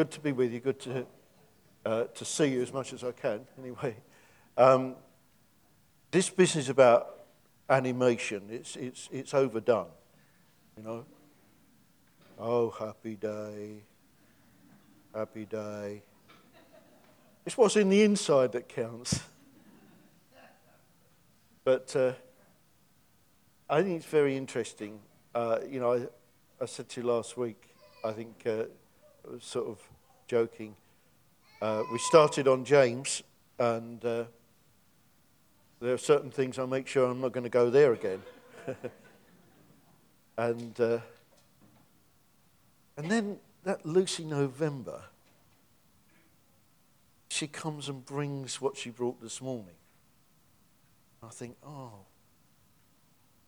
good to be with you. Good to, uh, to see you as much as I can, anyway. Um, this business about animation, it's, it's, it's overdone, you know. Oh, happy day, happy day. It's what's in the inside that counts. But uh, I think it's very interesting. Uh, you know, I, I, said to you last week, I think uh, sort of joking. Uh, we started on James, and uh, there are certain things I make sure I'm not going to go there again. and, uh, and then that Lucy November, she comes and brings what she brought this morning. I think, oh,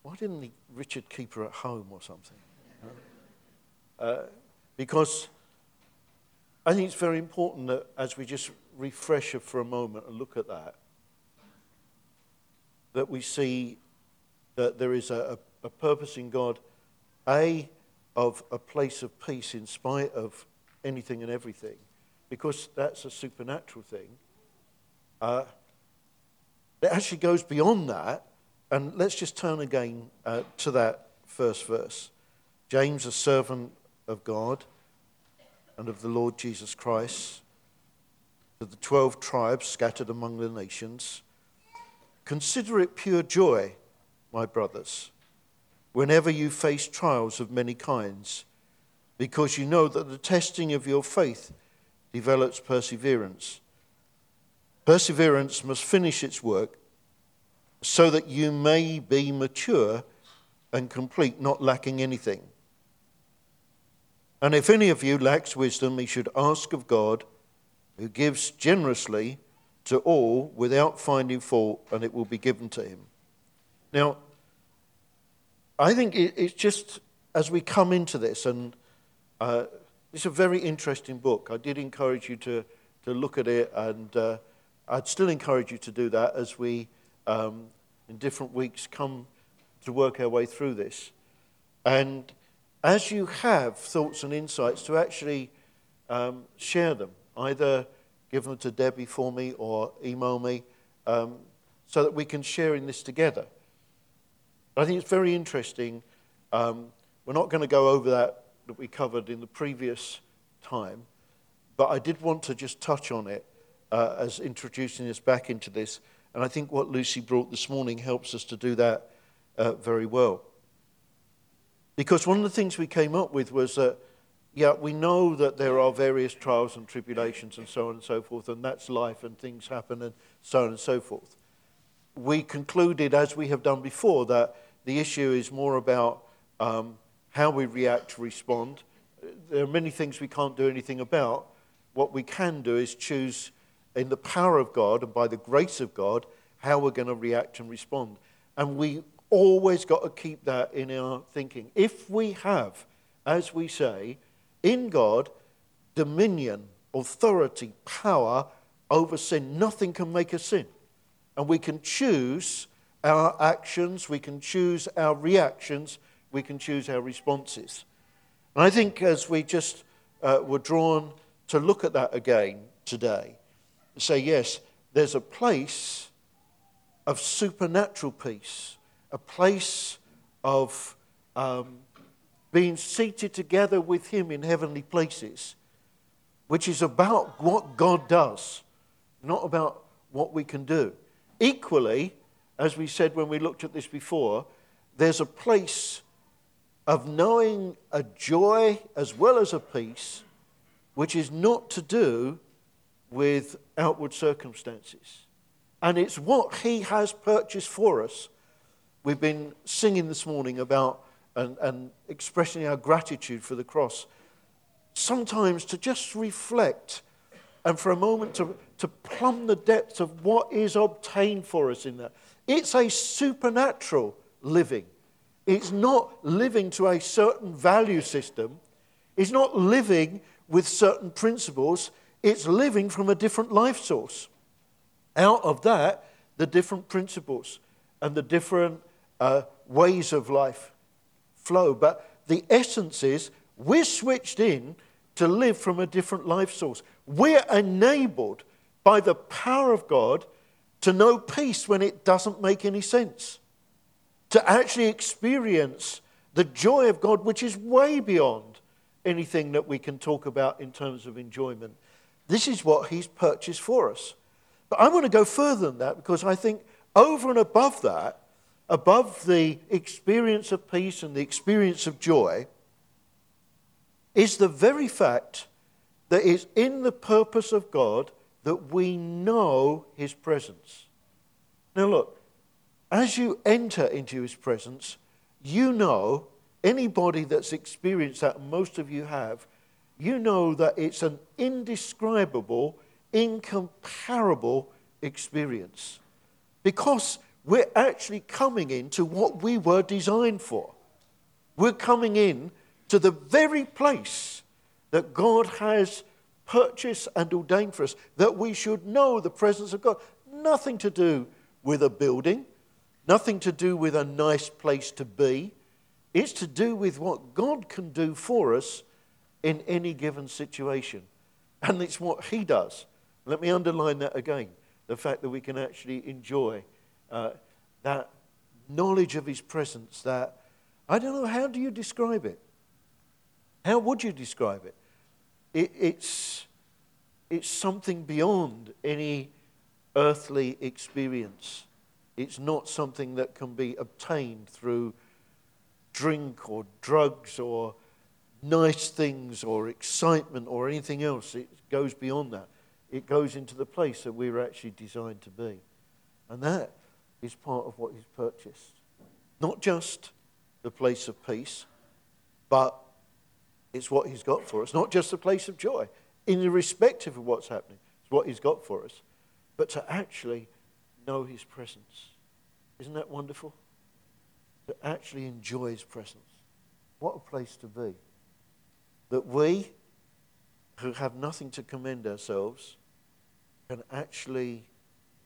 why didn't Richard keep her at home or something? Uh, because I think it's very important that as we just refresh for a moment and look at that, that we see that there is a, a, purpose in God, A, of a place of peace in spite of anything and everything, because that's a supernatural thing. Uh, it actually goes beyond that. And let's just turn again uh, to that first verse. James, a servant of God and of the Lord Jesus Christ, to the 12 tribes scattered among the nations, consider it pure joy, my brothers, whenever you face trials of many kinds, because you know that the testing of your faith develops perseverance. Perseverance must finish its work so that you may be mature and complete, not lacking anything. And if any of you lacks wisdom, he should ask of God, who gives generously to all without finding fault, and it will be given to him. Now, I think it's just as we come into this, and uh, it's a very interesting book. I did encourage you to, to look at it, and uh, I'd still encourage you to do that as we, um, in different weeks, come to work our way through this. And as you have thoughts and insights, to actually um, share them, either give them to Debbie for me or email me, um, so that we can share in this together. I think it's very interesting. Um, we're not going to go over that that we covered in the previous time, but I did want to just touch on it uh, as introducing us back into this. And I think what Lucy brought this morning helps us to do that uh, very well. Because one of the things we came up with was that, yeah, we know that there are various trials and tribulations and so on and so forth, and that's life and things happen and so on and so forth. We concluded, as we have done before, that the issue is more about um, how we react, respond. There are many things we can't do anything about. What we can do is choose in the power of God and by the grace of God, how we're going to react and respond. And we always got to keep that in our thinking. If we have, as we say, in God, dominion, authority, power over sin, nothing can make us sin. And we can choose our actions, we can choose our reactions, we can choose our responses. And I think as we just uh, were drawn to look at that again today, say, yes, there's a place of supernatural peace, a place of um, being seated together with Him in heavenly places, which is about what God does, not about what we can do. Equally, as we said when we looked at this before, there's a place of knowing a joy as well as a peace, which is not to do with outward circumstances. And it's what He has purchased for us. We've been singing this morning about and, and expressing our gratitude for the cross. Sometimes to just reflect and for a moment to, to plumb the depths of what is obtained for us in that. It's a supernatural living. It's not living to a certain value system. It's not living with certain principles. It's living from a different life source. Out of that, the different principles and the different uh, ways of life flow. But the essence is we're switched in to live from a different life source. We're enabled by the power of God to know peace when it doesn't make any sense, to actually experience the joy of God, which is way beyond anything that we can talk about in terms of enjoyment. This is what He's purchased for us. But I want to go further than that because I think over and above that, above the experience of peace and the experience of joy, is the very fact that it's in the purpose of God that we know His presence. Now, look, as you enter into His presence, you know, anybody that's experienced that, most of you have, you know that it's an indescribable, incomparable experience. Because we're actually coming into what we were designed for. We're coming in to the very place that God has purchased and ordained for us, that we should know the presence of God. Nothing to do with a building, nothing to do with a nice place to be. It's to do with what God can do for us in any given situation. And it's what He does. Let me underline that again the fact that we can actually enjoy uh, that knowledge of His presence, that I don't know, how do you describe it? How would you describe it? it it's, it's something beyond any earthly experience. It's not something that can be obtained through drink or drugs or nice things or excitement or anything else. It goes beyond that. It goes into the place that we were actually designed to be. And that is part of what He's purchased. Not just the place of peace, but it's what He's got for us. Not just the place of joy, irrespective of what's happening. It's what He's got for us. But to actually know His presence. Isn't that wonderful? To actually enjoy His presence. What a place to be. That we, who have nothing to commend ourselves, can actually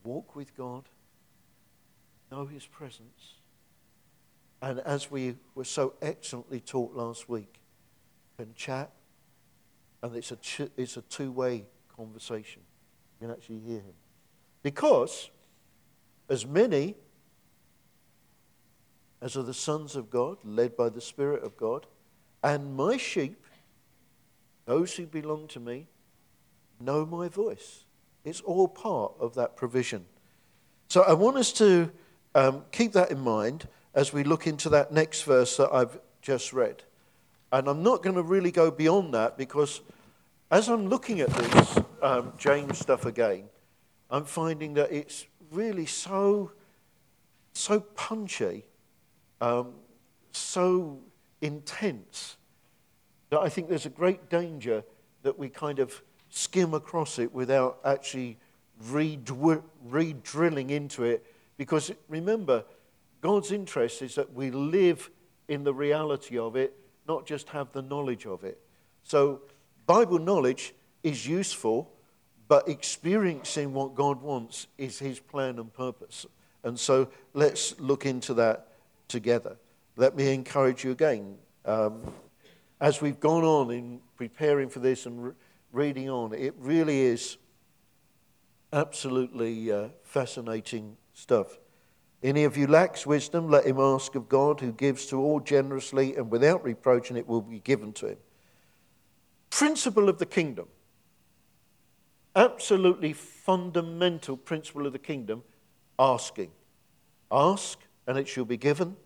walk with God, know His presence, and as we were so excellently taught last week, can chat, and it's a, it's a two way conversation. You can actually hear him. Because as many as are the sons of God, led by the Spirit of God, and my sheep, those who belong to me, know my voice. It's all part of that provision. So I want us to um, keep that in mind as we look into that next verse that I've just read. And I'm not going to really go beyond that because as I'm looking at this um, James stuff again, I'm finding that it's really so, so punchy, um, so intense, that I think there's a great danger that we kind of skim across it without actually re-drilling into it. Because remember, God's interest is that we live in the reality of it not just have the knowledge of it. So, Bible knowledge is useful, but experiencing what God wants is His plan and purpose. And so, let's look into that together. Let me encourage you again. Um, as we've gone on in preparing for this and re- reading on, it really is absolutely uh, fascinating stuff. Any of you lacks wisdom, let him ask of God, who gives to all generously and without reproach, and it will be given to him. Principle of the kingdom. Absolutely fundamental principle of the kingdom asking. Ask, and it shall be given.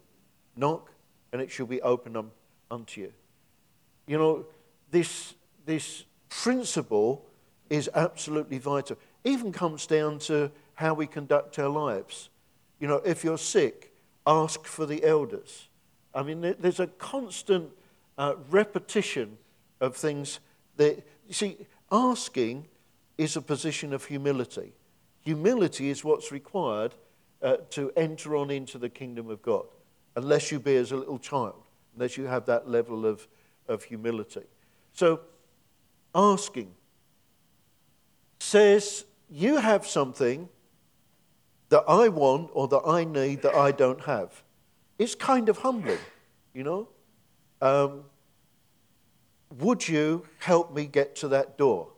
Knock, and it shall be opened um, unto you. You know, this, this principle is absolutely vital. Even comes down to how we conduct our lives. You know, if you're sick, ask for the elders. I mean, there's a constant uh, repetition of things that, you see, asking is a position of humility. Humility is what's required uh, to enter on into the kingdom of God, unless you be as a little child, unless you have that level of, of humility. So, asking says you have something that I want or that I need that I don't have. It's kind of humbling, you know? Um, would you help me get to that door?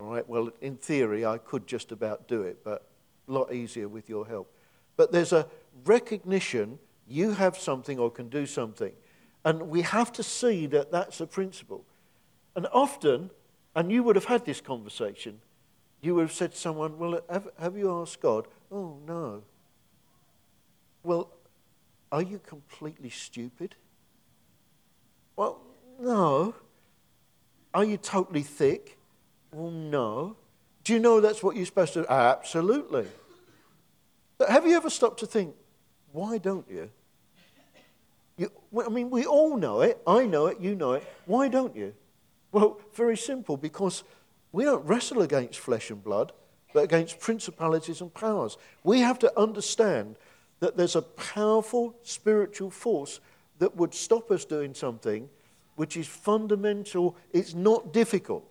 All right, well, in theory, I could just about do it, but a lot easier with your help. But there's a recognition you have something or can do something. And we have to see that that's a principle. And often, and you would have had this conversation, you would have said to someone, Well, have, have you asked God? Oh, no. Well, are you completely stupid? Well, no. Are you totally thick? Well, no. Do you know that's what you're supposed to do? Absolutely. But have you ever stopped to think, why don't you? you? I mean, we all know it. I know it. You know it. Why don't you? Well, very simple because we don't wrestle against flesh and blood, but against principalities and powers. We have to understand that there's a powerful spiritual force that would stop us doing something which is fundamental. It's not difficult,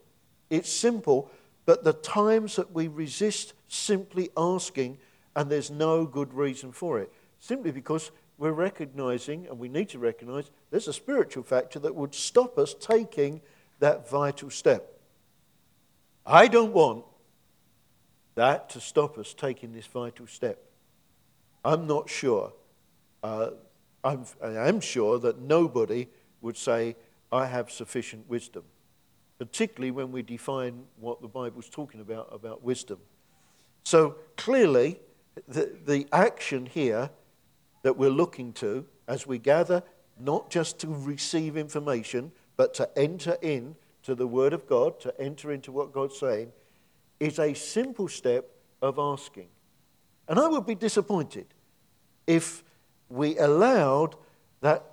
it's simple, but the times that we resist simply asking, and there's no good reason for it, simply because we're recognizing, and we need to recognize, there's a spiritual factor that would stop us taking that vital step. I don't want that to stop us taking this vital step. I'm not sure. Uh, I'm, I am sure that nobody would say, I have sufficient wisdom, particularly when we define what the Bible's talking about, about wisdom. So clearly, the, the action here that we're looking to as we gather, not just to receive information, but to enter in to the Word of God, to enter into what God's saying, is a simple step of asking. And I would be disappointed if we allowed that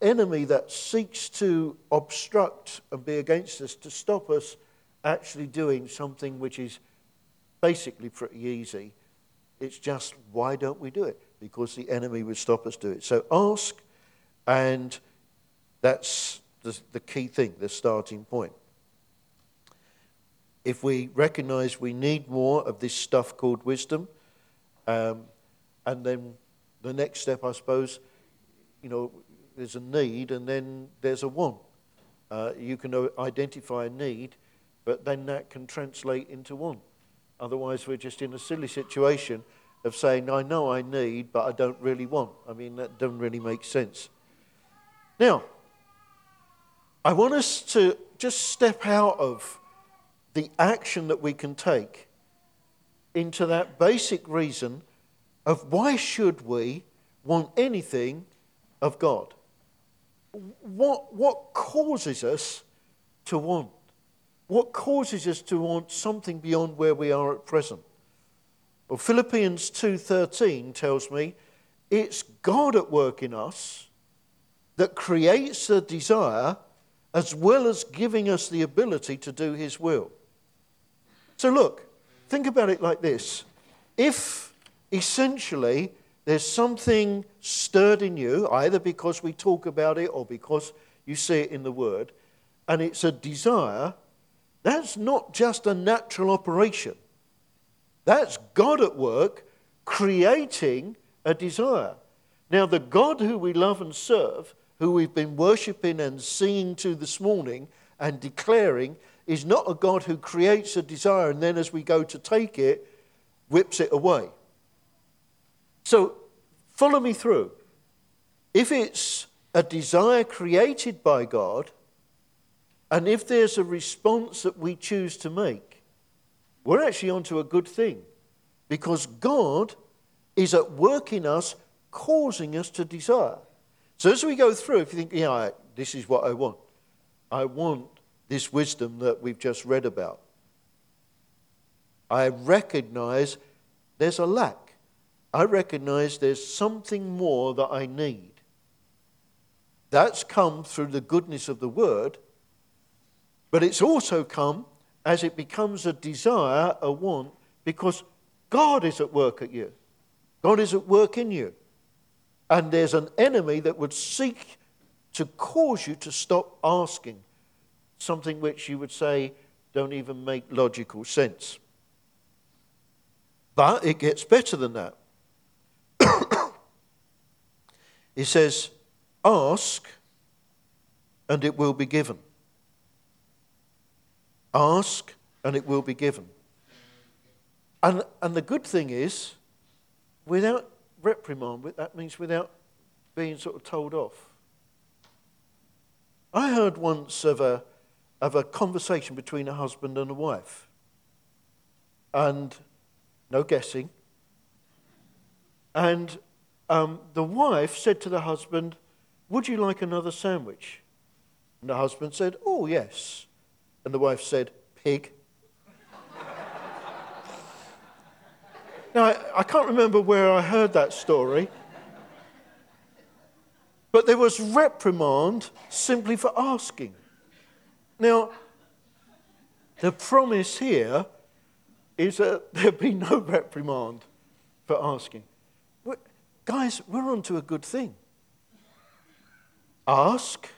enemy that seeks to obstruct and be against us to stop us actually doing something which is basically pretty easy. It's just why don't we do it? Because the enemy would stop us do it. So ask, and that's the, the key thing, the starting point. If we recognize we need more of this stuff called wisdom, um, and then the next step, I suppose, you know, there's a need and then there's a want. Uh, you can identify a need, but then that can translate into want. Otherwise, we're just in a silly situation of saying, I know I need, but I don't really want. I mean, that doesn't really make sense. Now, I want us to just step out of the action that we can take into that basic reason of why should we want anything of God? What, what causes us to want? What causes us to want something beyond where we are at present? Well, Philippians 2:13 tells me it's God at work in us that creates the desire as well as giving us the ability to do his will. So look, think about it like this. If essentially there's something stirred in you, either because we talk about it or because you see it in the Word, and it's a desire, that's not just a natural operation. That's God at work creating a desire. Now, the God who we love and serve, who we've been worshipping and singing to this morning and declaring, is not a God who creates a desire and then, as we go to take it, whips it away. So, follow me through. If it's a desire created by God, and if there's a response that we choose to make, we're actually onto a good thing because God is at work in us, causing us to desire. So as we go through, if you think, yeah, this is what I want, I want this wisdom that we've just read about. I recognize there's a lack. I recognize there's something more that I need. That's come through the goodness of the word, but it's also come as it becomes a desire, a want, because God is at work at you. God is at work in you. And there's an enemy that would seek to cause you to stop asking something which you would say don't even make logical sense. But it gets better than that. He says, Ask, and it will be given. Ask, and it will be given. And, and the good thing is, without reprimand, that means without being sort of told off. I heard once of a, of a conversation between a husband and a wife. And no guessing. And um, the wife said to the husband, Would you like another sandwich? And the husband said, Oh, yes. And the wife said, Pig. Now, I, can't remember where I heard that story. But there was reprimand simply for asking. Now, the promise here is that there'll be no reprimand for asking. We're, guys, we're on to a good thing. Ask,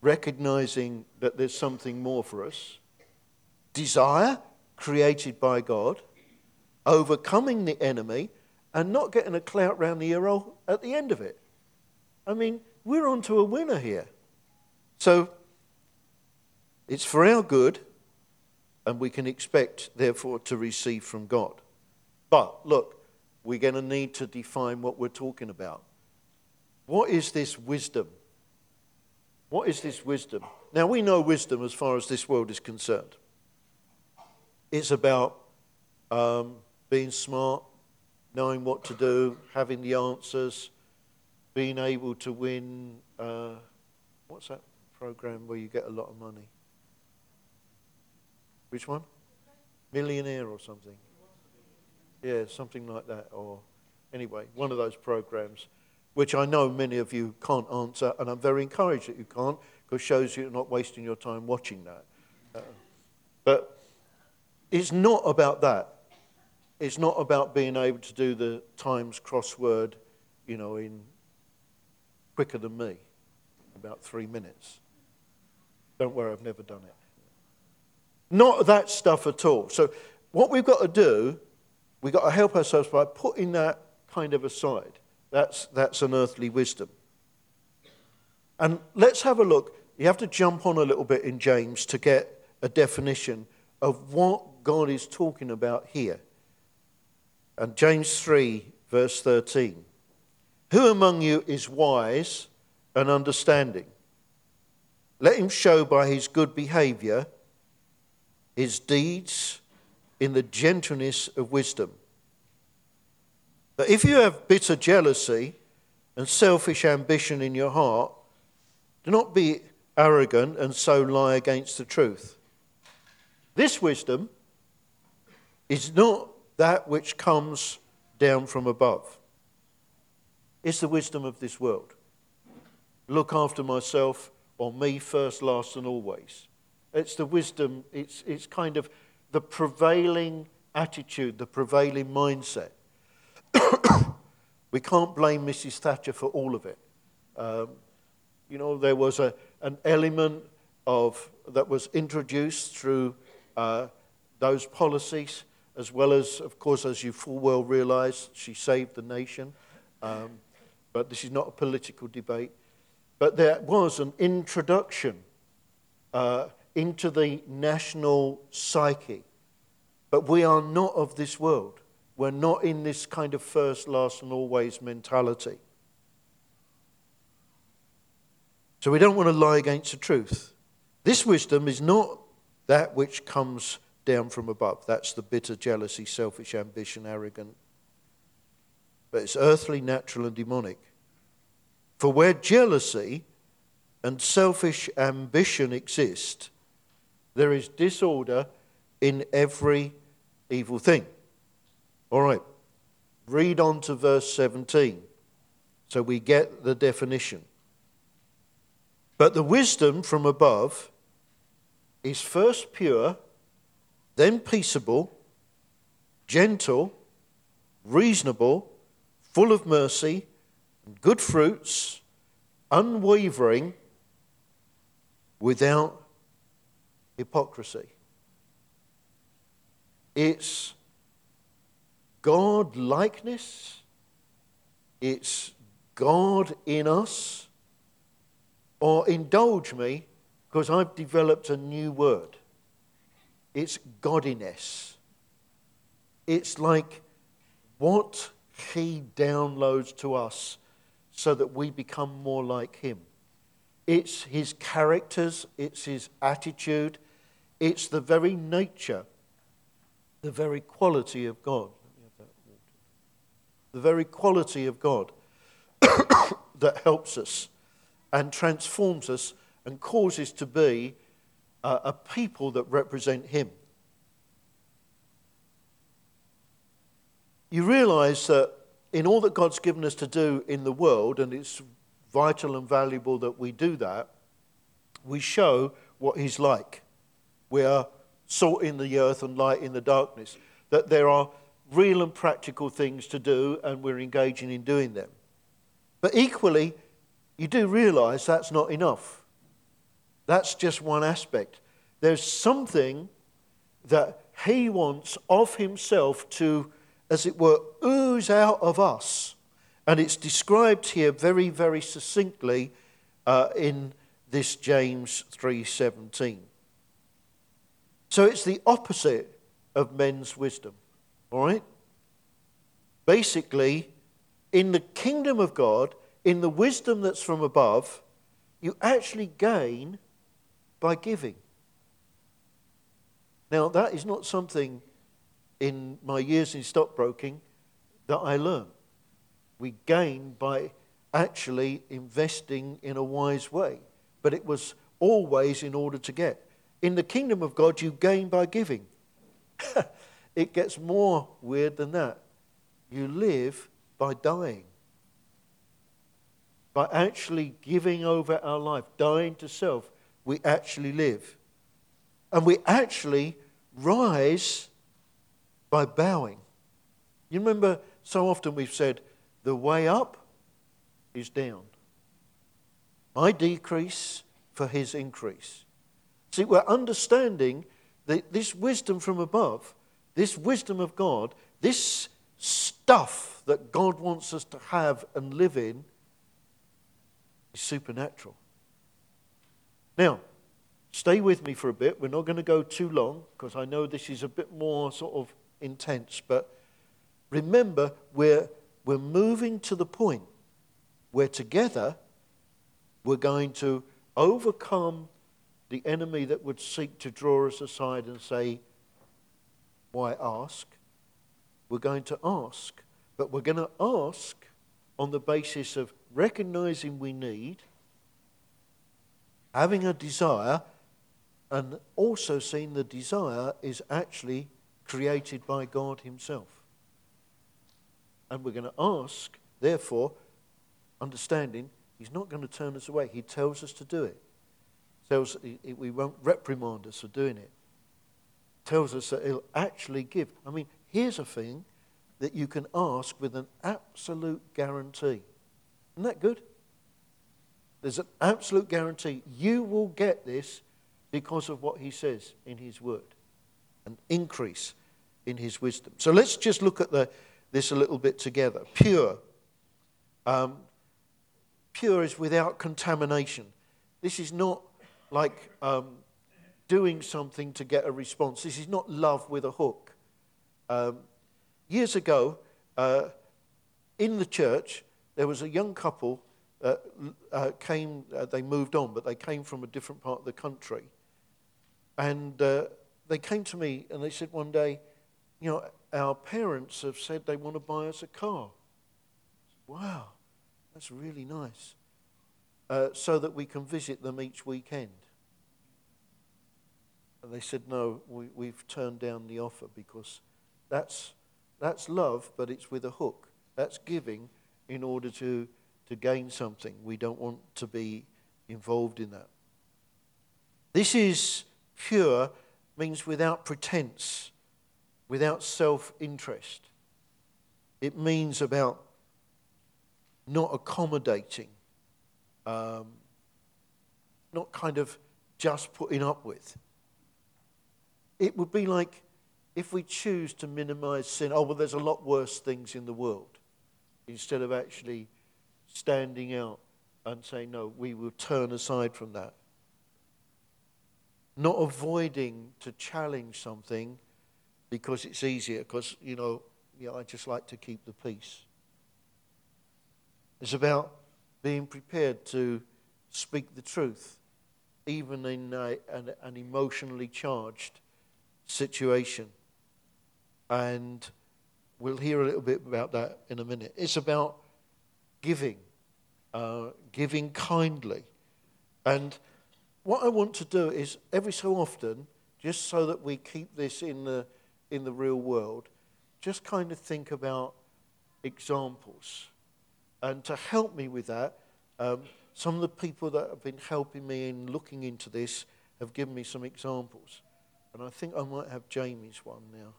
recognizing that there's something more for us. Desire, created by God. Overcoming the enemy and not getting a clout round the ear at the end of it. I mean, we're on to a winner here. So it's for our good, and we can expect, therefore, to receive from God. But look, we're going to need to define what we're talking about. What is this wisdom? What is this wisdom? Now, we know wisdom as far as this world is concerned. It's about um, being smart, knowing what to do, having the answers, being able to win. Uh, what's that program where you get a lot of money? Which one? Millionaire or something. Yeah, something like that. Or anyway, one of those programs, which I know many of you can't answer, and I'm very encouraged that you can't, because it shows you're not wasting your time watching that. Uh, but it's not about that. It's not about being able to do the Times crossword, you know, in quicker than me, about three minutes. Don't worry, I've never done it. Not that stuff at all. So, what we've got to do, we've got to help ourselves by putting that kind of aside. That's, that's an earthly wisdom. And let's have a look. You have to jump on a little bit in James to get a definition of what God is talking about here. And James 3, verse 13. Who among you is wise and understanding? Let him show by his good behavior his deeds in the gentleness of wisdom. But if you have bitter jealousy and selfish ambition in your heart, do not be arrogant and so lie against the truth. This wisdom is not that which comes down from above it's the wisdom of this world. Look after myself or me first, last, and always. It's the wisdom, it's, it's kind of the prevailing attitude, the prevailing mindset. we can't blame Mrs. Thatcher for all of it. Um, you know, there was a, an element of, that was introduced through uh, those policies, as well as, of course, as you full well realize, she saved the nation. Um, but this is not a political debate. But there was an introduction uh, into the national psyche. But we are not of this world. We're not in this kind of first, last, and always mentality. So we don't want to lie against the truth. This wisdom is not that which comes down from above. That's the bitter jealousy, selfish ambition, arrogant. But it's earthly, natural, and demonic. For where jealousy and selfish ambition exist, there is disorder in every evil thing. All right, read on to verse 17 so we get the definition. But the wisdom from above is first pure, then peaceable, gentle, reasonable, full of mercy good fruits, unwavering, without hypocrisy. It's God likeness, it's God in us, or indulge me because I've developed a new word. It's godliness. It's like what he downloads to us so that we become more like him. It's his characters, it's his attitude, it's the very nature, the very quality of God. The very quality of God that helps us and transforms us and causes to be a, a people that represent him. You realize that in all that God's given us to do in the world, and it's vital and valuable that we do that, we show what He's like. We are salt in the earth and light in the darkness. That there are real and practical things to do, and we're engaging in doing them. But equally, you do realize that's not enough. That's just one aspect. There's something that He wants of Himself to, as it were, ooze out of us and it's described here very, very succinctly uh, in this James 3:17. So it's the opposite of men's wisdom. All right? Basically, in the kingdom of God, in the wisdom that's from above, you actually gain by giving. Now, that is not something in my years in stockbroking that I learned we gain by actually investing in a wise way. But it was always in order to get. In the kingdom of God, you gain by giving. it gets more weird than that. You live by dying. By actually giving over our life, dying to self, we actually live. And we actually rise by bowing. You remember so often we've said, the way up is down. My decrease for his increase. See, we're understanding that this wisdom from above, this wisdom of God, this stuff that God wants us to have and live in is supernatural. Now, stay with me for a bit. We're not going to go too long because I know this is a bit more sort of intense, but remember, we're we're moving to the point where together we're going to overcome the enemy that would seek to draw us aside and say, Why ask? We're going to ask, but we're going to ask on the basis of recognizing we need, having a desire, and also seeing the desire is actually created by God Himself. And we're going to ask, therefore, understanding, he's not going to turn us away. He tells us to do it. Tells, he, we won't reprimand us for doing it. Tells us that he'll actually give. I mean, here's a thing that you can ask with an absolute guarantee. Isn't that good? There's an absolute guarantee. You will get this because of what he says in his word an increase in his wisdom. So let's just look at the, this a little bit together. Pure. Um, pure is without contamination. This is not like um, doing something to get a response. This is not love with a hook. Um, years ago, uh, in the church, there was a young couple that uh, came, uh, they moved on, but they came from a different part of the country. And uh, they came to me and they said one day, you know, our parents have said they want to buy us a car. Wow, that's really nice. Uh, so that we can visit them each weekend. And they said, no, we, we've turned down the offer because that's, that's love, but it's with a hook. That's giving in order to, to gain something. We don't want to be involved in that. This is pure, means without pretense without self interest. It means about not accommodating, um, not kind of just putting up with. It would be like if we choose to minimize sin, oh, well, there's a lot worse things in the world, instead of actually standing out and saying, no, we will turn aside from that. Not avoiding to challenge something because it's easier, because, you know, yeah, I just like to keep the peace. It's about being prepared to speak the truth, even in a, an, an emotionally charged situation. And we'll hear a little bit about that in a minute. It's about giving, uh, giving kindly. And what I want to do is every so often, just so that we keep this in the, in the real world, just kind of think about examples. And to help me with that, um, some of the people that have been helping me in looking into this have given me some examples. And I think I might have Jamie's one now.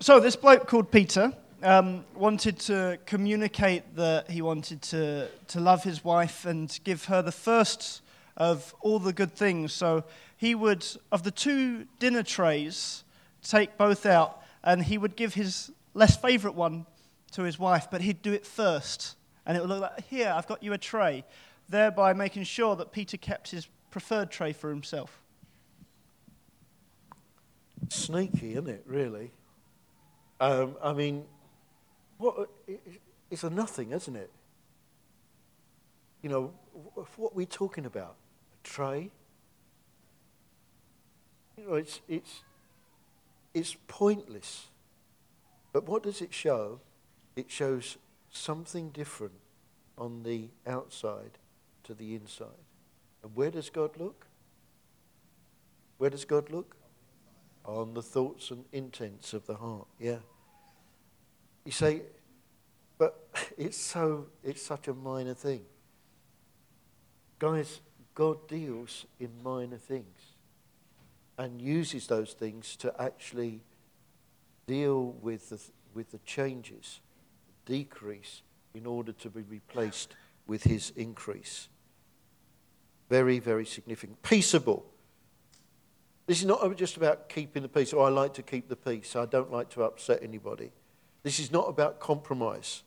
So, this bloke called Peter um, wanted to communicate that he wanted to, to love his wife and give her the first of all the good things. So, he would, of the two dinner trays, take both out and he would give his less favorite one to his wife, but he'd do it first. And it would look like, here, I've got you a tray, thereby making sure that Peter kept his preferred tray for himself. Sneaky, isn't it, really? Um, I mean, what, uh, it's a nothing, isn't it? You know, what are we talking about? A tray? You know, it's, it's, it's pointless. But what does it show? It shows something different on the outside to the inside. And where does God look? Where does God look? On the thoughts and intents of the heart. Yeah. You say, but it's so it's such a minor thing. Guys, God deals in minor things and uses those things to actually deal with the, with the changes, decrease, in order to be replaced with his increase. Very, very significant. Peaceable. This is not just about keeping the peace. Oh, I like to keep the peace. I don't like to upset anybody. This is not about compromise.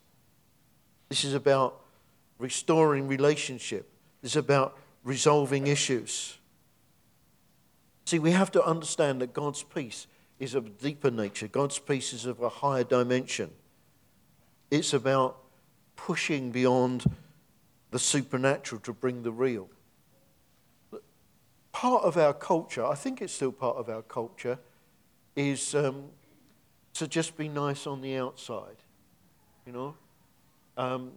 This is about restoring relationship. This is about resolving issues. See, we have to understand that God's peace is of a deeper nature. God's peace is of a higher dimension. It's about pushing beyond the supernatural to bring the real part of our culture, I think it's still part of our culture, is um, to just be nice on the outside. You know? Um,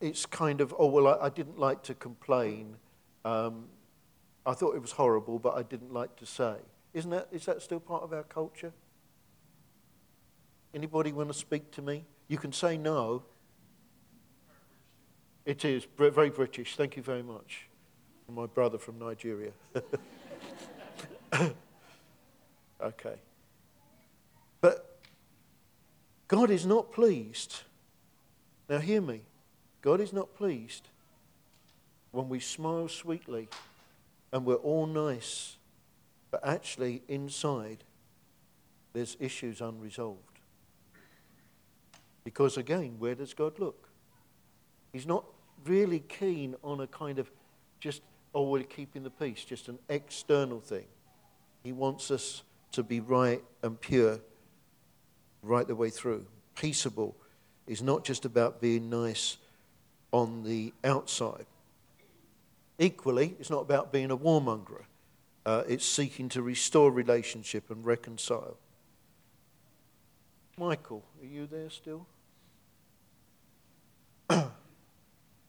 it's kind of, oh, well, I, I didn't like to complain. Um, I thought it was horrible, but I didn't like to say. Isn't that, is that still part of our culture? Anybody want to speak to me? You can say no. It is very British. Thank you very much my brother from Nigeria. okay. But God is not pleased. Now, hear me. God is not pleased when we smile sweetly and we're all nice, but actually inside there's issues unresolved. Because again, where does God look? He's not really keen on a kind of just oh, we're keeping the peace, just an external thing. He wants us to be right and pure right the way through. Peaceable is not just about being nice on the outside. Equally, it's not about being a warmonger. Uh, it's seeking to restore relationship and reconcile. Michael, are you there still?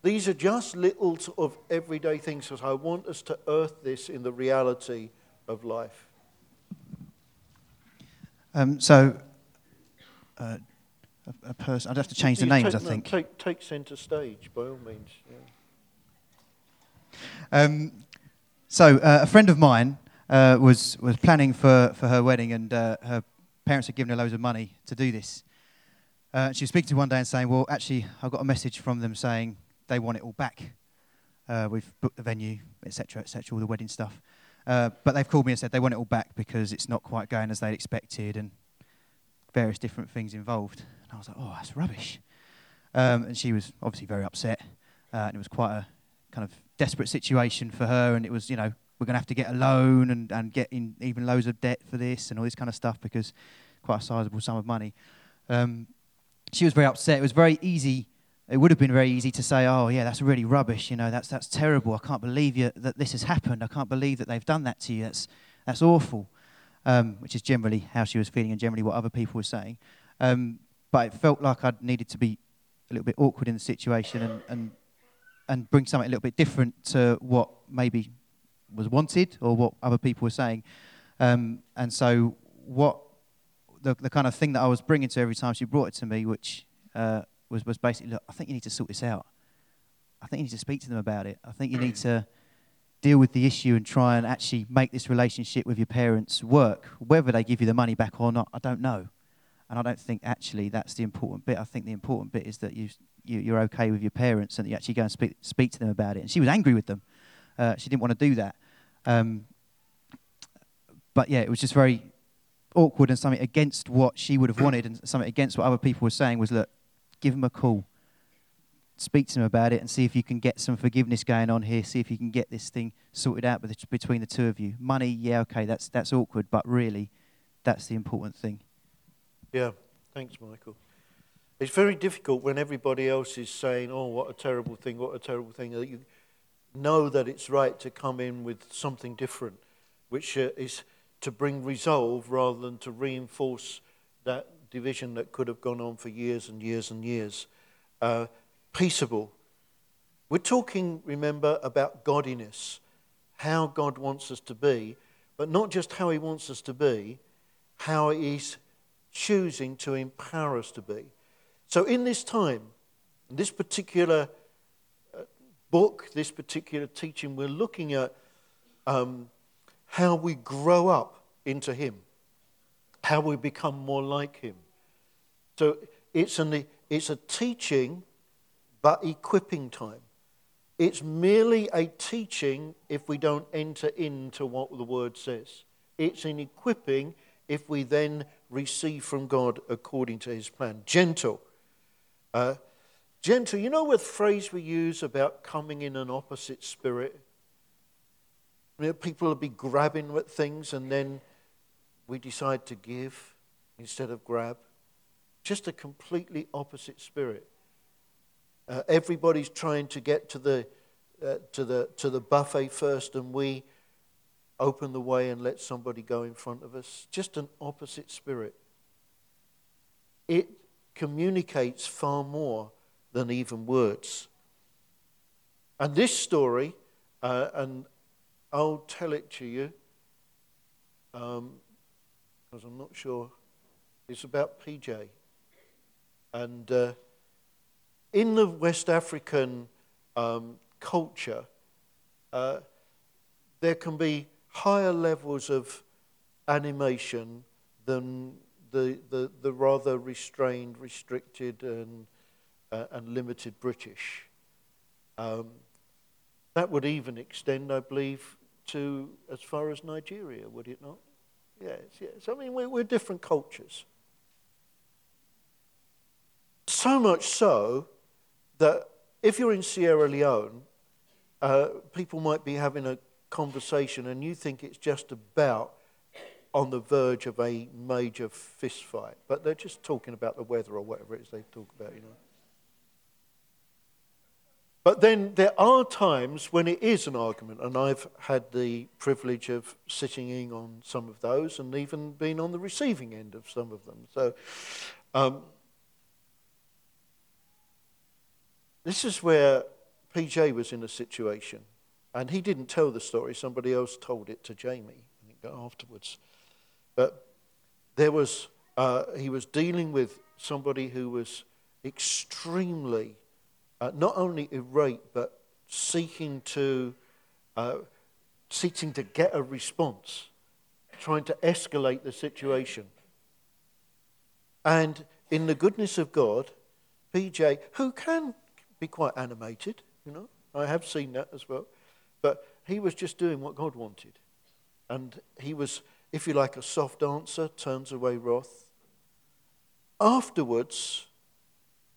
These are just little sort of everyday things because I want us to earth this in the reality of life. Um, so, uh, a, a, person, I'd have to change the names, take, I think. No, take, take centre stage, by all means. Yeah. Um, so, uh, a friend of mine uh, was, was planning for, for her wedding, and uh, her parents had given her loads of money to do this. Uh, she was speaking to one day and saying, Well, actually, I got a message from them saying they want it all back. Uh, we've booked the venue, etc., etc., all the wedding stuff. Uh, but they've called me and said they want it all back because it's not quite going as they'd expected and various different things involved. And I was like, oh, that's rubbish. Um, and she was obviously very upset. Uh, and it was quite a kind of desperate situation for her. And it was, you know, we're going to have to get a loan and, and get in even loads of debt for this and all this kind of stuff because quite a sizable sum of money. Um, she was very upset. It was very easy. It would have been very easy to say, "Oh, yeah, that's really rubbish. You know, that's that's terrible. I can't believe you, that this has happened. I can't believe that they've done that to you. That's that's awful." Um, which is generally how she was feeling and generally what other people were saying. Um, but it felt like I needed to be a little bit awkward in the situation and, and and bring something a little bit different to what maybe was wanted or what other people were saying. Um, and so, what the, the kind of thing that I was bringing to every time she brought it to me, which uh, was, was basically, look, I think you need to sort this out. I think you need to speak to them about it. I think you need to deal with the issue and try and actually make this relationship with your parents work. Whether they give you the money back or not, I don't know. And I don't think actually that's the important bit. I think the important bit is that you, you, are okay with your parents and you actually go and speak, speak to them about it. And she was angry with them. Uh, she didn't want to do that. Um, but yeah, it was just very awkward and something against what she would have wanted and something against what other people were saying was, look, give them a call. Speak to them about it and see if you can get some forgiveness going on here. See if you can get this thing sorted out between the two of you. Money, yeah, okay, that's, that's awkward, but really, that's the important thing. Yeah, thanks, Michael. It's very difficult when everybody else is saying, oh, what a terrible thing, what a terrible thing. You know that it's right to come in with something different, which uh, is to bring resolve rather than to reinforce that division that could have gone on for years and years and years. Uh, peaceable. We're talking, remember, about godliness, how God wants us to be, but not just how He wants us to be, how He's choosing to empower us to be. So, in this time, in this particular uh, book, this particular teaching, we're looking at um, how we grow up into Him, how we become more like Him. So, it's, an, it's a teaching, but equipping time. It's merely a teaching if we don't enter into what the word says. It's an equipping if we then receive from God according to his plan. Gentle. Uh, gentle, you know what phrase we use about coming in an opposite spirit? You know, people will be grabbing at things and then we decide to give instead of grab. Just a completely opposite spirit. Uh, everybody's trying to get to the, uh, to, the, to the buffet first, and we open the way and let somebody go in front of us. Just an opposite spirit. It communicates far more than even words. And this story, uh, and I'll tell it to you because um, I'm not sure, it's about PJ. And uh, in the West African um, culture, uh, there can be higher levels of animation than the, the, the rather restrained, restricted, and, uh, and limited British. Um, that would even extend, I believe, to as far as Nigeria, would it not? Yes, yes. I mean, we're, we're different cultures. So much so that if you're in Sierra Leone, uh, people might be having a conversation and you think it's just about on the verge of a major fist fight, but they're just talking about the weather or whatever it is they talk about, you know. But then there are times when it is an argument, and I've had the privilege of sitting in on some of those and even been on the receiving end of some of them. So um, this is where PJ was in a situation, and he didn't tell the story, somebody else told it to Jamie afterwards. But there was, uh, he was dealing with somebody who was extremely uh, not only irate, but seeking to, uh, seeking to get a response, trying to escalate the situation. And in the goodness of God, PJ, who can be quite animated, you know, I have seen that as well, but he was just doing what God wanted. And he was, if you like, a soft answer, turns away wrath. Afterwards,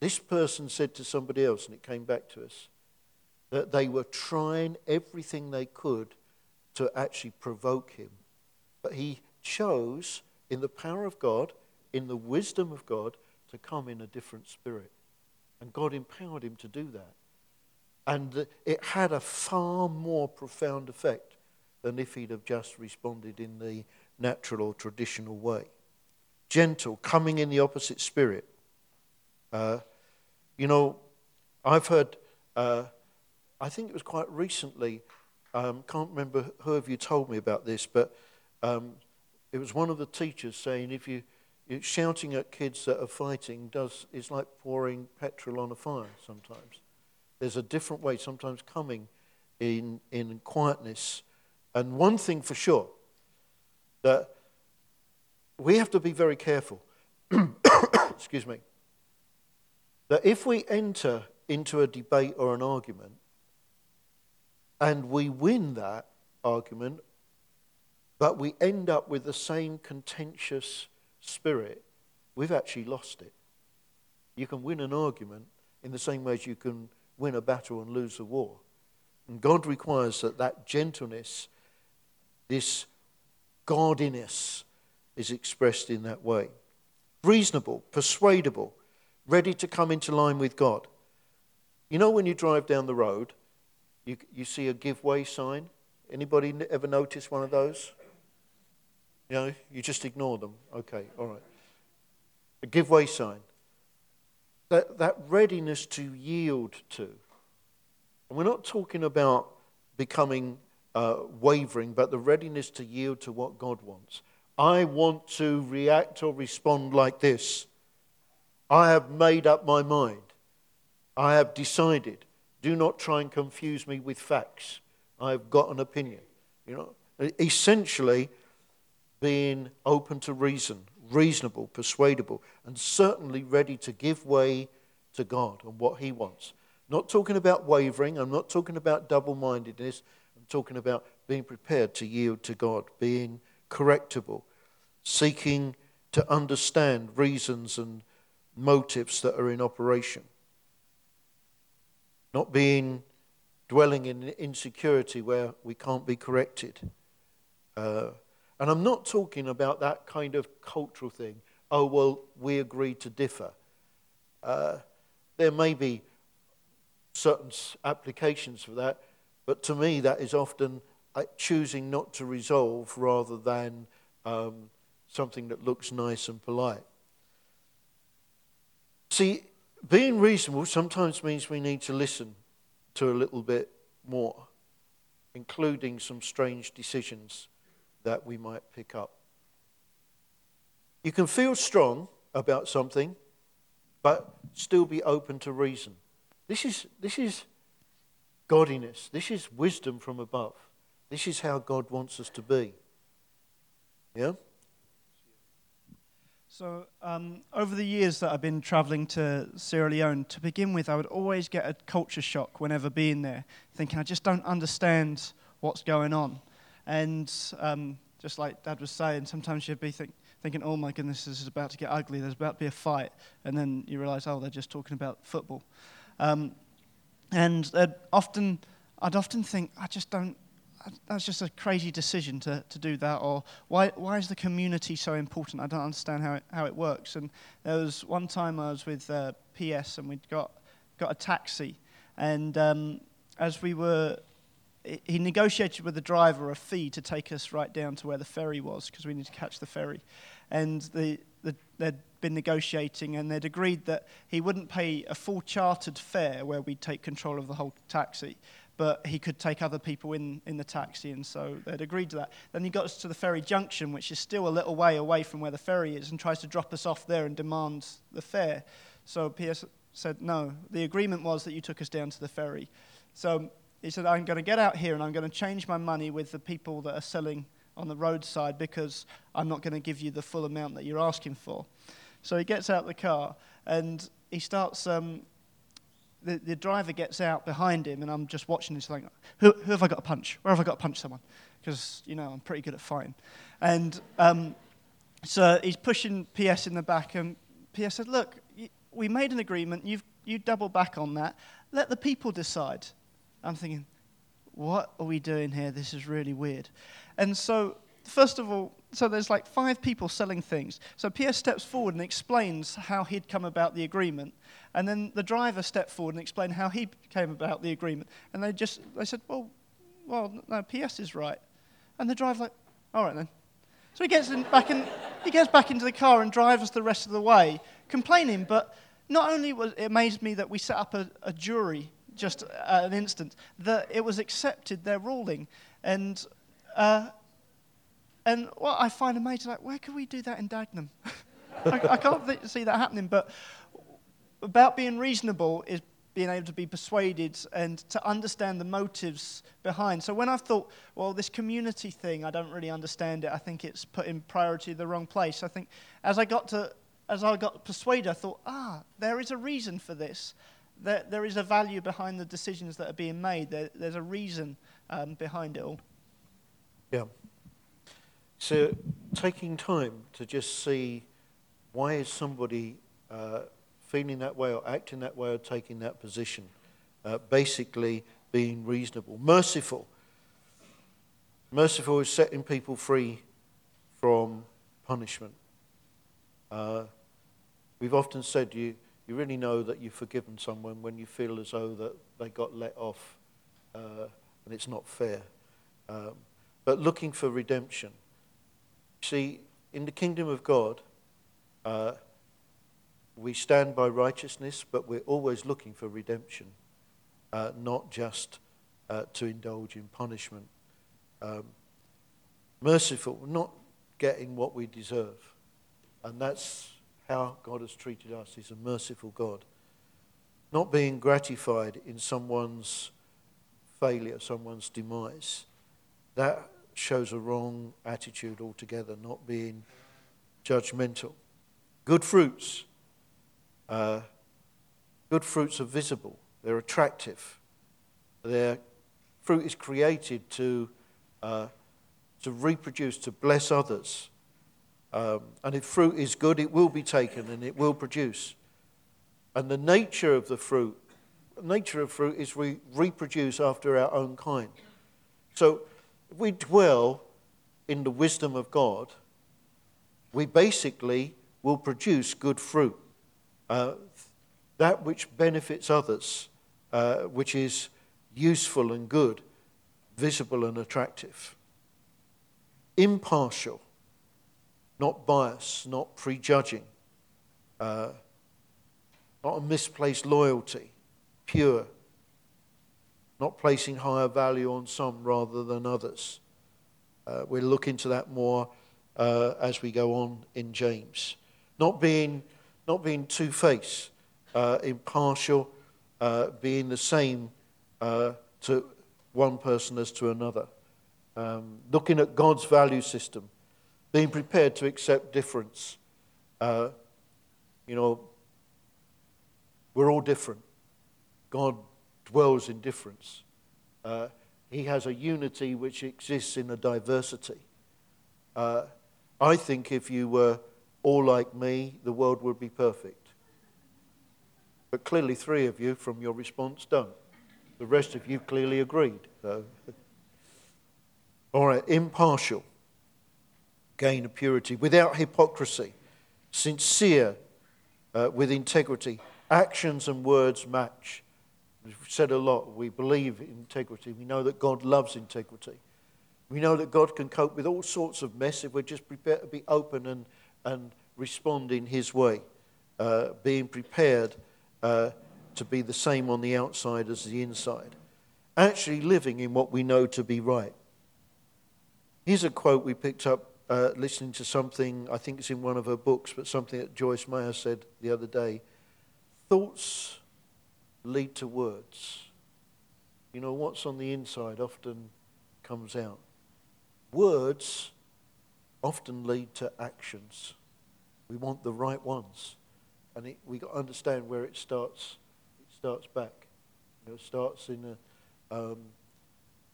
This person said to somebody else, and it came back to us, that they were trying everything they could to actually provoke him. But he chose, in the power of God, in the wisdom of God, to come in a different spirit. And God empowered him to do that. And it had a far more profound effect than if he'd have just responded in the natural or traditional way. Gentle, coming in the opposite spirit. Uh, you know, I've heard, uh, I think it was quite recently, um, can't remember who of you told me about this, but um, it was one of the teachers saying if you, shouting at kids that are fighting does, is like pouring petrol on a fire sometimes. There's a different way, sometimes coming in, in quietness. And one thing for sure, that we have to be very careful. Excuse me. That if we enter into a debate or an argument and we win that argument, but we end up with the same contentious spirit, we've actually lost it. You can win an argument in the same way as you can win a battle and lose a war. And God requires that that gentleness, this godliness, is expressed in that way. Reasonable, persuadable, ready to come into line with God. You know when you drive down the road, you, you see a give way sign? Anybody ever notice one of those? You know, you just ignore them. Okay, all right. A give way sign that, that readiness to yield to. And we're not talking about becoming uh, wavering, but the readiness to yield to what God wants. I want to react or respond like this. I have made up my mind. I have decided. Do not try and confuse me with facts. I've got an opinion. You know, essentially being open to reason, reasonable, persuadable, and certainly ready to give way to God and what He wants. Not talking about wavering, I'm not talking about double mindedness, I'm talking about being prepared to yield to God, being correctable, seeking to understand reasons and motives that are in operation. Not being dwelling in insecurity where we can't be corrected. Uh, and I'm not talking about that kind of cultural thing. Oh, well, we agree to differ. Uh, there may be certain applications for that, but to me, that is often uh, choosing not to resolve rather than um, something that looks nice and polite. See, being reasonable sometimes means we need to listen to a little bit more, including some strange decisions that we might pick up. You can feel strong about something, but still be open to reason. This is, this is godliness. This is wisdom from above. This is how God wants us to be. Yeah? So, um, over the years that I've been traveling to Sierra Leone, to begin with, I would always get a culture shock whenever being there, thinking I just don't understand what's going on. And um, just like Dad was saying, sometimes you'd be think, thinking, oh my goodness, this is about to get ugly, there's about to be a fight. And then you realize, oh, they're just talking about football. Um, and often, I'd often think, I just don't, that's just a crazy decision to, to do that. Or why, why is the community so important? I don't understand how it, how it works. And there was one time I was with uh, PS and we'd got, got a taxi. And um, as we were he negotiated with the driver a fee to take us right down to where the ferry was because we needed to catch the ferry. And the, the, they'd been negotiating and they'd agreed that he wouldn't pay a full chartered fare where we'd take control of the whole taxi, but he could take other people in, in the taxi. And so they'd agreed to that. Then he got us to the ferry junction, which is still a little way away from where the ferry is, and tries to drop us off there and demands the fare. So PS said, no, the agreement was that you took us down to the ferry. So he said, I'm going to get out here and I'm going to change my money with the people that are selling on the roadside because I'm not going to give you the full amount that you're asking for. So he gets out the car and he starts. Um, the, the driver gets out behind him, and I'm just watching this, thing. who, who have I got to punch? Where have I got to punch someone? Because, you know, I'm pretty good at fighting. And um, so he's pushing PS in the back, and PS said, Look, we made an agreement. You've, you double back on that. Let the people decide. I'm thinking, what are we doing here? This is really weird. And so, first of all, so there's like five people selling things. So Pierre steps forward and explains how he'd come about the agreement. And then the driver stepped forward and explained how he came about the agreement. And they just, they said, well, well, no, PS is right. And the driver like, all right then. So he gets in, back in, he gets back into the car and drives the rest of the way, complaining. But not only was it amazed me that we set up a, a jury just an instant, that it was accepted their ruling, and uh, and what I find amazing, like where could we do that in Dagenham? I, I, can't th- see that happening. But about being reasonable is being able to be persuaded and to understand the motives behind. So when I've thought, well, this community thing, I don't really understand it. I think it's put in priority the wrong place. I think as I got to, as I got persuaded, I thought, ah, there is a reason for this. There, there is a value behind the decisions that are being made. There, there's a reason um, behind it all. Yeah. So taking time to just see why is somebody uh, feeling that way or acting that way or taking that position. Uh, basically, being reasonable. Merciful. Merciful is setting people free from punishment. Uh, we've often said to you, you really know that you've forgiven someone when you feel as though that they got let off uh, and it's not fair. Um, but looking for redemption. See, in the kingdom of God, uh, we stand by righteousness, but we're always looking for redemption, uh, not just uh, to indulge in punishment. Um, merciful, not getting what we deserve. And that's how God has treated us. He's a merciful God. Not being gratified in someone's failure, someone's demise. That shows a wrong attitude altogether, not being judgmental. Good fruits uh, good fruits are visible, they're attractive. Their fruit is created to, uh, to reproduce, to bless others. Um, and if fruit is good, it will be taken and it will produce. And the nature of the fruit, nature of fruit is we reproduce after our own kind. So if we dwell in the wisdom of God, we basically will produce good fruit uh, that which benefits others, uh, which is useful and good, visible and attractive. Impartial, not bias, not prejudging, uh, not a misplaced loyalty, pure, not placing higher value on some rather than others. Uh, we'll look into that more uh, as we go on in James. Not being not being two faced, uh, impartial, uh, being the same uh, to one person as to another. Um, looking at God's value system, being prepared to accept difference. Uh, you know, we're all different. God dwells in difference. Uh, he has a unity which exists in a diversity. Uh, I think if you were all like me, the world would be perfect. But clearly, three of you, from your response, don't. The rest of you clearly agreed. So. All right, impartial, gain of purity, without hypocrisy, sincere, uh, with integrity. Actions and words match. We've said a lot. We believe in integrity. We know that God loves integrity. We know that God can cope with all sorts of mess if we're just prepared to be open and and respond in His way, uh, being prepared uh, to be the same on the outside as the inside, actually living in what we know to be right. Here's a quote we picked up uh, listening to something, I think it's in one of her books, but something that Joyce Meyer said the other day. Thoughts lead to words. You know, what's on the inside often comes out. Words often lead to actions. We want the right ones. And it, we got to understand where it starts. It starts back. You know, it starts in a, um,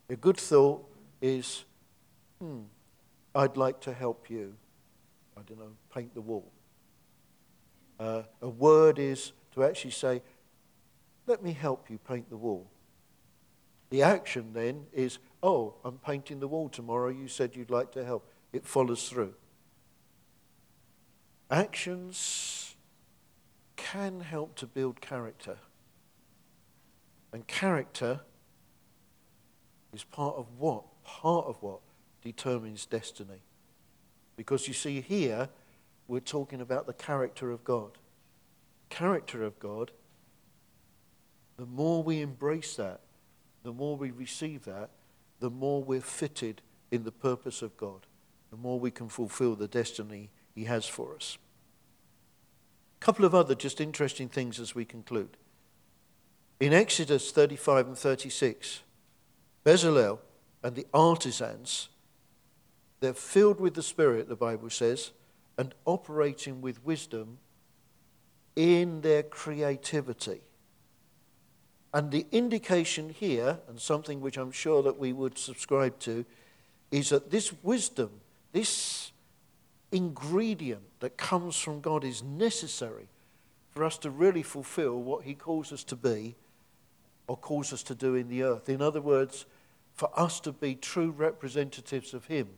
a good thought is, hmm, I'd like to help you, I don't know, paint the wall. Uh, a word is to actually say, let me help you paint the wall. The action then is, oh, I'm painting the wall tomorrow. You said you'd like to help. It follows through. Actions can help to build character. And character is part of what? Part of what determines destiny. Because you see, here we're talking about the character of God. Character of God, the more we embrace that, the more we receive that, the more we're fitted in the purpose of God, the more we can fulfill the destiny He has for us. A couple of other just interesting things as we conclude. In Exodus 35 and 36, Bezalel and the artisans, they're filled with the Spirit, the Bible says, and operating with wisdom in their creativity. And the indication here, and something which I'm sure that we would subscribe to, is that this wisdom, this ingredient that comes from God is necessary for us to really fulfill what He calls us to be or calls us to do in the earth. In other words, for us to be true representatives of Him,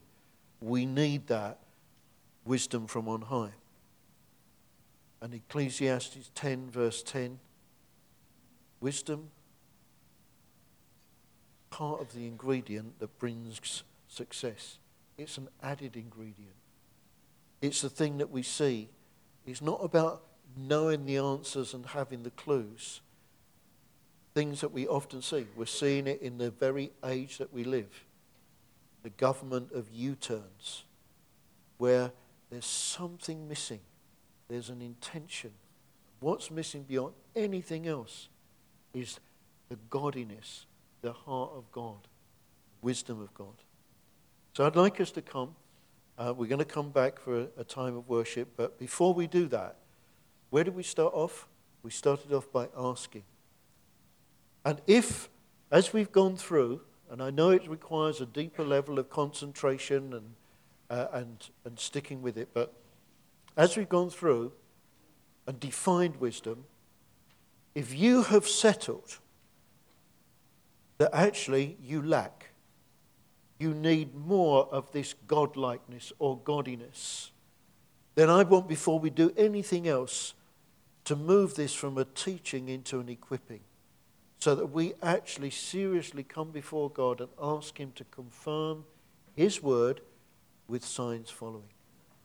we need that wisdom from on high. And Ecclesiastes 10, verse 10 wisdom, part of the ingredient that brings success. It's an added ingredient. It's the thing that we see. It's not about knowing the answers and having the clues things that we often see. We're seeing it in the very age that we live the government of U turns, where there's something missing, there's an intention. What's missing beyond anything else is the godliness, the heart of God, wisdom of God. So I'd like us to come. Uh, we're going to come back for a, a time of worship, but before we do that, where did we start off? We started off by asking. And if, as we've gone through, and I know it requires a deeper level of concentration and, uh, and, and sticking with it, but as we've gone through and defined wisdom, if you have settled that actually you lack, you need more of this godlikeness or godliness, then I want, before we do anything else, to move this from a teaching into an equipping so that we actually seriously come before God and ask Him to confirm His word with signs following.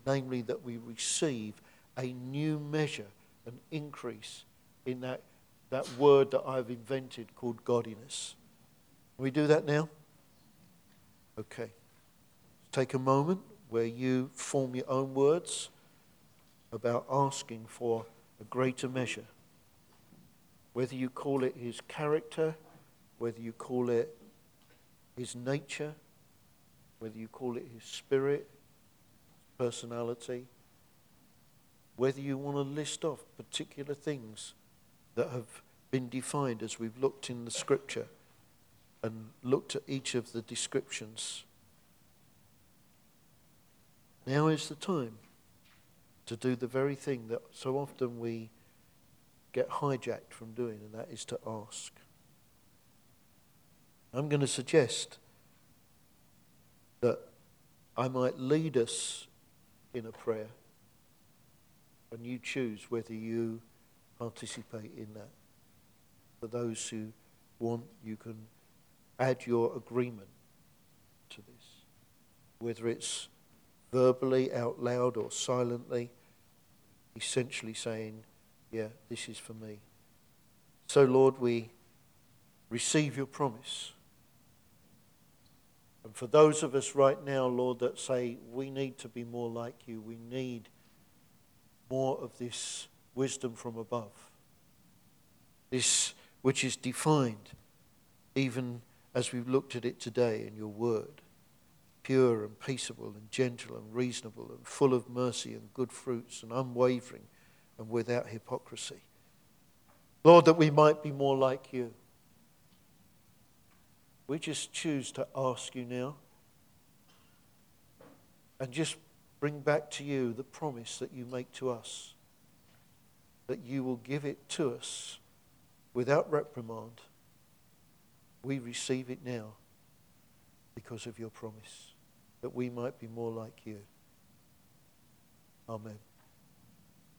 Namely, that we receive a new measure, an increase in that, that word that I've invented called godlikeness. Can we do that now? Okay. Take a moment where you form your own words about asking for a greater measure whether you call it his character, whether you call it his nature, whether you call it his spirit, personality, whether you want to list off particular things that have been defined as we've looked in the scripture and looked at each of the descriptions. Now is the time to do the very thing that so often we get hijacked from doing, and that is to ask. I'm going to suggest that I might lead us in a prayer, and you choose whether you participate in that. For those who want, you can add your agreement to this, whether it's verbally, out loud, or silently, essentially saying, yeah, this is for me. So, Lord, we receive your promise. And for those of us right now, Lord, that say we need to be more like you, we need more of this wisdom from above, this which is defined even as we've looked at it today in your word pure and peaceable and gentle and reasonable and full of mercy and good fruits and unwavering and without hypocrisy. Lord, that we might be more like you. We just choose to ask you now and just bring back to you the promise that you make to us that you will give it to us without reprimand. We receive it now because of your promise, that we might be more like you. Amen.